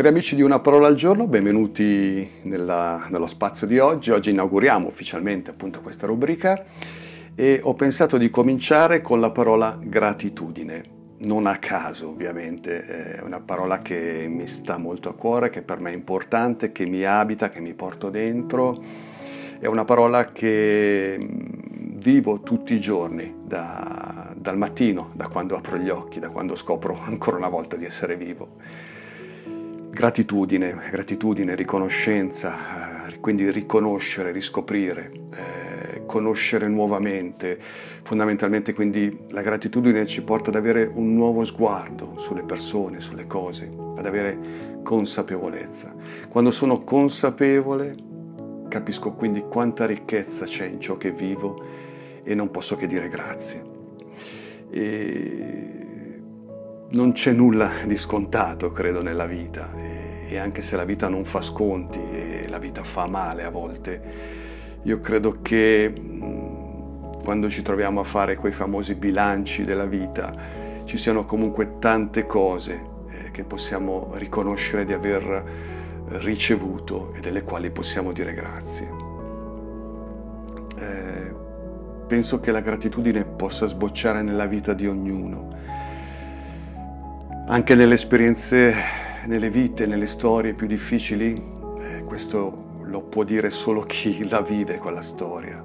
Cari amici di Una parola al giorno, benvenuti nella, nello spazio di oggi. Oggi inauguriamo ufficialmente appunto questa rubrica e ho pensato di cominciare con la parola gratitudine. Non a caso ovviamente, è una parola che mi sta molto a cuore, che per me è importante, che mi abita, che mi porto dentro. È una parola che mm, vivo tutti i giorni, da, dal mattino, da quando apro gli occhi, da quando scopro ancora una volta di essere vivo. Gratitudine, gratitudine, riconoscenza, eh, quindi riconoscere, riscoprire, eh, conoscere nuovamente, fondamentalmente quindi la gratitudine ci porta ad avere un nuovo sguardo sulle persone, sulle cose, ad avere consapevolezza. Quando sono consapevole capisco quindi quanta ricchezza c'è in ciò che vivo e non posso che dire grazie. E non c'è nulla di scontato, credo, nella vita e anche se la vita non fa sconti e la vita fa male a volte, io credo che quando ci troviamo a fare quei famosi bilanci della vita ci siano comunque tante cose eh, che possiamo riconoscere di aver ricevuto e delle quali possiamo dire grazie. Eh, penso che la gratitudine possa sbocciare nella vita di ognuno anche nelle esperienze, nelle vite, nelle storie più difficili, eh, questo lo può dire solo chi la vive quella storia,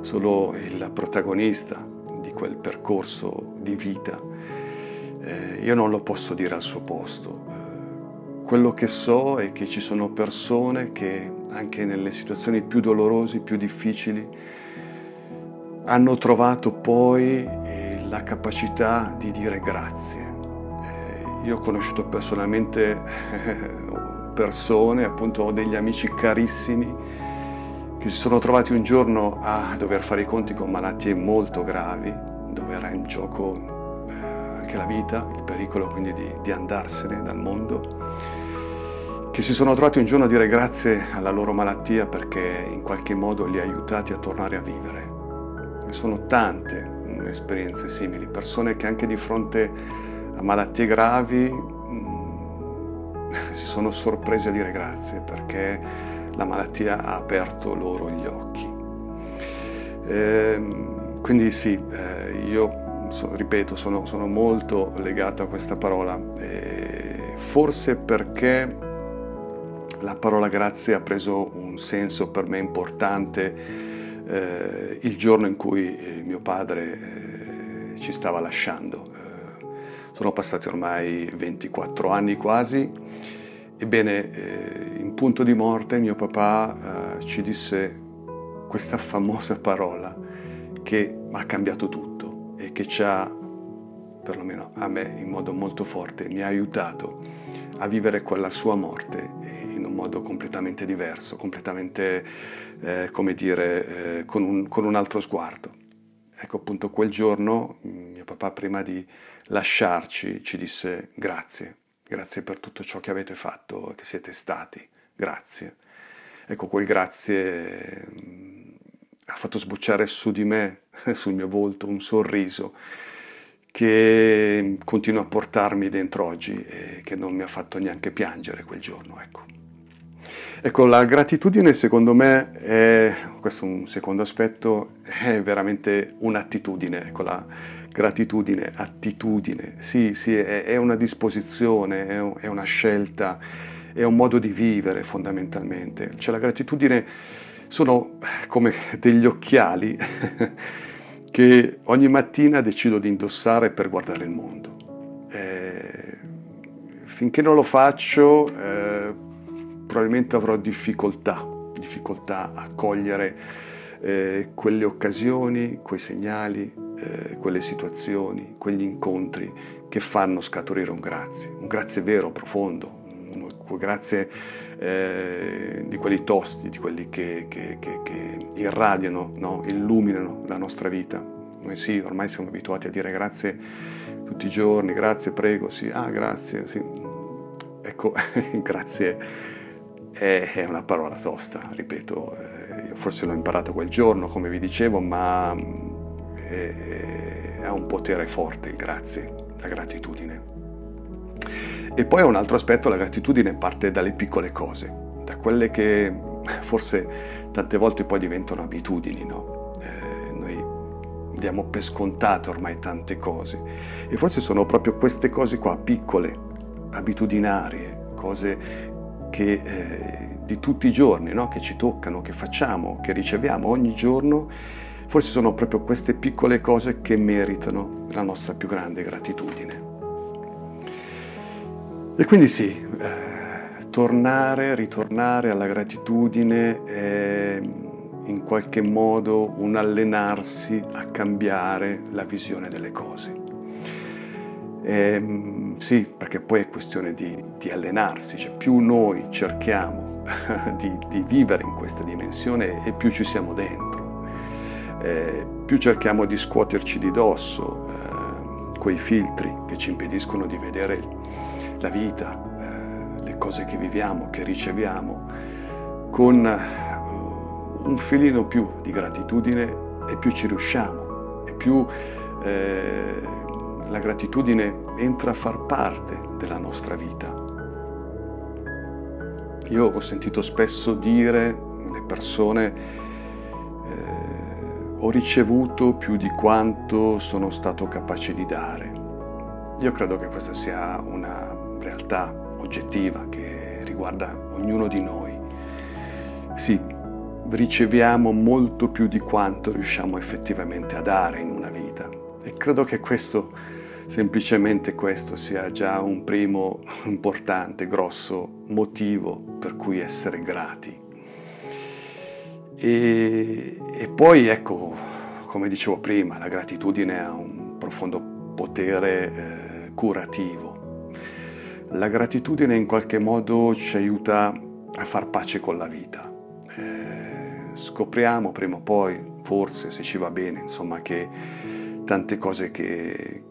solo il protagonista di quel percorso di vita. Eh, io non lo posso dire al suo posto. Eh, quello che so è che ci sono persone che anche nelle situazioni più dolorose, più difficili, hanno trovato poi eh, la capacità di dire grazie io ho conosciuto personalmente persone, appunto ho degli amici carissimi che si sono trovati un giorno a dover fare i conti con malattie molto gravi, dove era in gioco eh, anche la vita, il pericolo quindi di, di andarsene dal mondo, che si sono trovati un giorno a dire grazie alla loro malattia perché in qualche modo li ha aiutati a tornare a vivere. E sono tante esperienze simili, persone che anche di fronte malattie gravi mh, mm, si sono sorpresi a dire grazie perché la malattia ha aperto loro gli occhi. Eh, quindi sì, eh, io so, ripeto, sono, sono, molto legato a questa parola, eh, forse perché la parola grazie ha preso un senso per me importante eh, il giorno in cui eh, mio padre eh, ci stava lasciando sono passati ormai 24 anni quasi. Ebbene, eh, in punto di morte mio papà eh, ci disse questa famosa parola che ha cambiato tutto e che ci ha, perlomeno a me in modo molto forte, mi ha aiutato a vivere quella sua morte in un modo completamente diverso, completamente, eh, come dire, eh, con un, con un altro sguardo. Ecco appunto quel giorno mio papà prima di lasciarci ci disse grazie, grazie per tutto ciò che avete fatto, che siete stati, grazie. Ecco, quel grazie mm, ha fatto sbocciare su di me, sul mio volto, un sorriso che continua a portarmi dentro oggi e che non mi ha fatto neanche piangere quel giorno. Ecco, ecco la gratitudine secondo me è, questo è un secondo aspetto, è veramente un'attitudine. Ecco, la, gratitudine, attitudine, sì, sì, è, è una disposizione, è, è, una scelta, è un modo di vivere fondamentalmente. Cioè la gratitudine sono come degli occhiali che ogni mattina decido di indossare per guardare il mondo. Eh, finché non lo faccio eh, probabilmente avrò difficoltà, difficoltà a cogliere eh, quelle occasioni, quei segnali, eh, quelle situazioni, quegli incontri che fanno scaturire un grazie, un grazie vero, profondo, un grazie eh, di quelli tosti, di quelli che, che, che, che irradiano, no? illuminano la nostra vita. Noi sì, ormai siamo abituati a dire grazie tutti i giorni, grazie, prego, sì, ah, grazie, sì. Ecco, grazie è una parola tosta, ripeto, eh, io forse l'ho imparato quel giorno, come vi dicevo, ma ha un potere forte, grazie, la gratitudine. E poi un altro aspetto, la gratitudine parte dalle piccole cose, da quelle che forse tante volte poi diventano abitudini, no? Eh, noi diamo per scontate ormai tante cose e forse sono proprio queste cose qua, piccole, abitudinarie, cose che, eh, di tutti i giorni, no? che ci toccano, che facciamo, che riceviamo ogni giorno, forse sono proprio queste piccole cose che meritano la nostra più grande gratitudine. E quindi sì, eh, tornare, ritornare alla gratitudine è in qualche modo un allenarsi a cambiare la visione delle cose. E, ehm, sì, perché poi è questione di, di allenarsi, cioè più noi cerchiamo di, di, vivere in questa dimensione e più ci siamo dentro, eh, più cerchiamo di scuoterci di dosso eh, quei filtri che ci impediscono di vedere la vita, eh, le cose che viviamo, che riceviamo, con eh, un filino più di gratitudine e più ci riusciamo, e più eh, la gratitudine entra a far parte della nostra vita. Io ho sentito spesso dire le persone eh, ho ricevuto più di quanto sono stato capace di dare. Io credo che questa sia una realtà oggettiva che riguarda ognuno di noi. Sì, riceviamo molto più di quanto riusciamo effettivamente a dare in una vita e credo che questo, semplicemente questo, sia già un primo importante, grosso motivo per cui essere grati. E, e poi ecco, come dicevo prima, la gratitudine ha un profondo potere eh, curativo la gratitudine in qualche modo ci aiuta a far pace con la vita. Eh, scopriamo prima o poi, forse se ci va bene, insomma, che tante cose che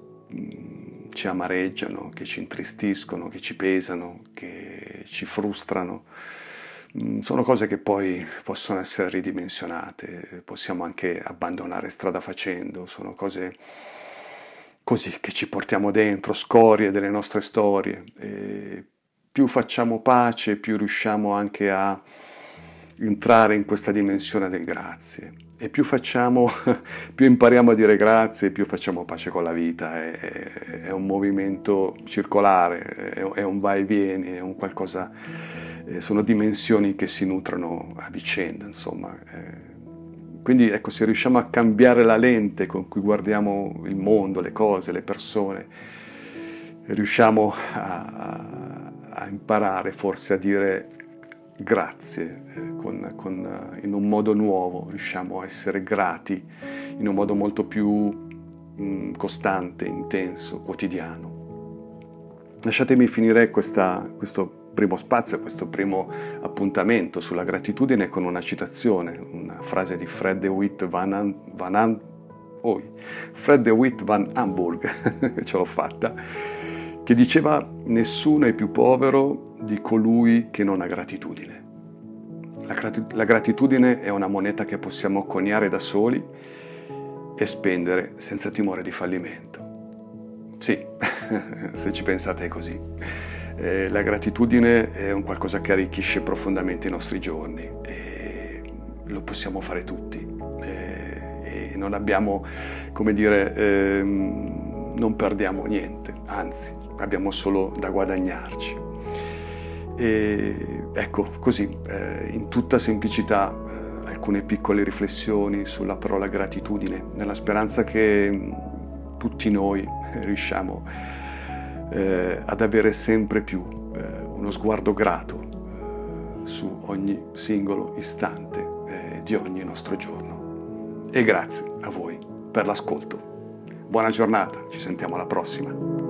ci amareggiano, che ci intristiscono, che ci pesano, che ci frustrano, sono cose che poi possono essere ridimensionate, possiamo anche abbandonare strada facendo, sono cose così che ci portiamo dentro, scorie delle nostre storie. E più facciamo pace, più riusciamo anche a entrare in questa dimensione del grazie. E più facciamo, più impariamo a dire grazie, più facciamo pace con la vita. È, è un movimento circolare, è, è, un vai e vieni, è un qualcosa, eh, sono dimensioni che si nutrono a vicenda, insomma. Eh, quindi ecco, se riusciamo a cambiare la lente con cui guardiamo il mondo, le cose, le persone, riusciamo a, a imparare forse a dire grazie eh, con, con, eh, in un modo nuovo, riusciamo a essere grati in un modo molto più mh, mm, costante, intenso, quotidiano. Lasciatemi finire questa, questo primo spazio, questo primo appuntamento sulla gratitudine con una citazione, una frase di Fred DeWitt Van, An, Van, An, oh, Fred DeWitt Van Hamburg, ce l'ho fatta, che diceva nessuno è più povero di colui che non ha gratitudine. La gratitudine è una moneta che possiamo coniare da soli e spendere senza timore di fallimento. Sì, se ci pensate è così. Eh, la gratitudine è un qualcosa che arricchisce profondamente i nostri giorni e lo possiamo fare tutti. Eh, e non abbiamo, come dire, ehm, non perdiamo niente, anzi abbiamo solo da guadagnarci. E ecco, così, eh, in tutta semplicità, eh, alcune piccole riflessioni sulla parola gratitudine, nella speranza che mm, tutti noi riusciamo a eh, ad avere sempre più eh, uno sguardo grato eh, su ogni singolo istante eh, di ogni nostro giorno. E grazie a voi per l'ascolto. Buona giornata, ci sentiamo alla prossima.